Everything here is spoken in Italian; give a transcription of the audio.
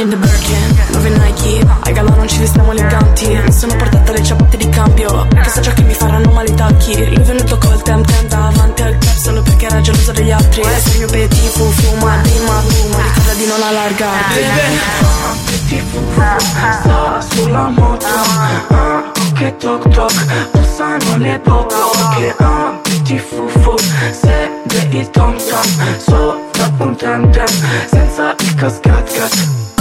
In the Birkin, nuove Nike? Ai galà non ci vestiamo eleganti. Mi sono portata le ciabatte di cambio. Perché so già che mi faranno male i tacchi. Lui è venuto col tem tem davanti al club Solo perché era geloso degli altri. E se il mio petit fu fuma Prima maruma Ricorda di non allargarti. Petit fu sto sulla moto. Ah, Che toc toc. Bussano le poco. Che ah, petit fu. Fu Segue il tom tom Sopra un tem tem Senza il cascat cat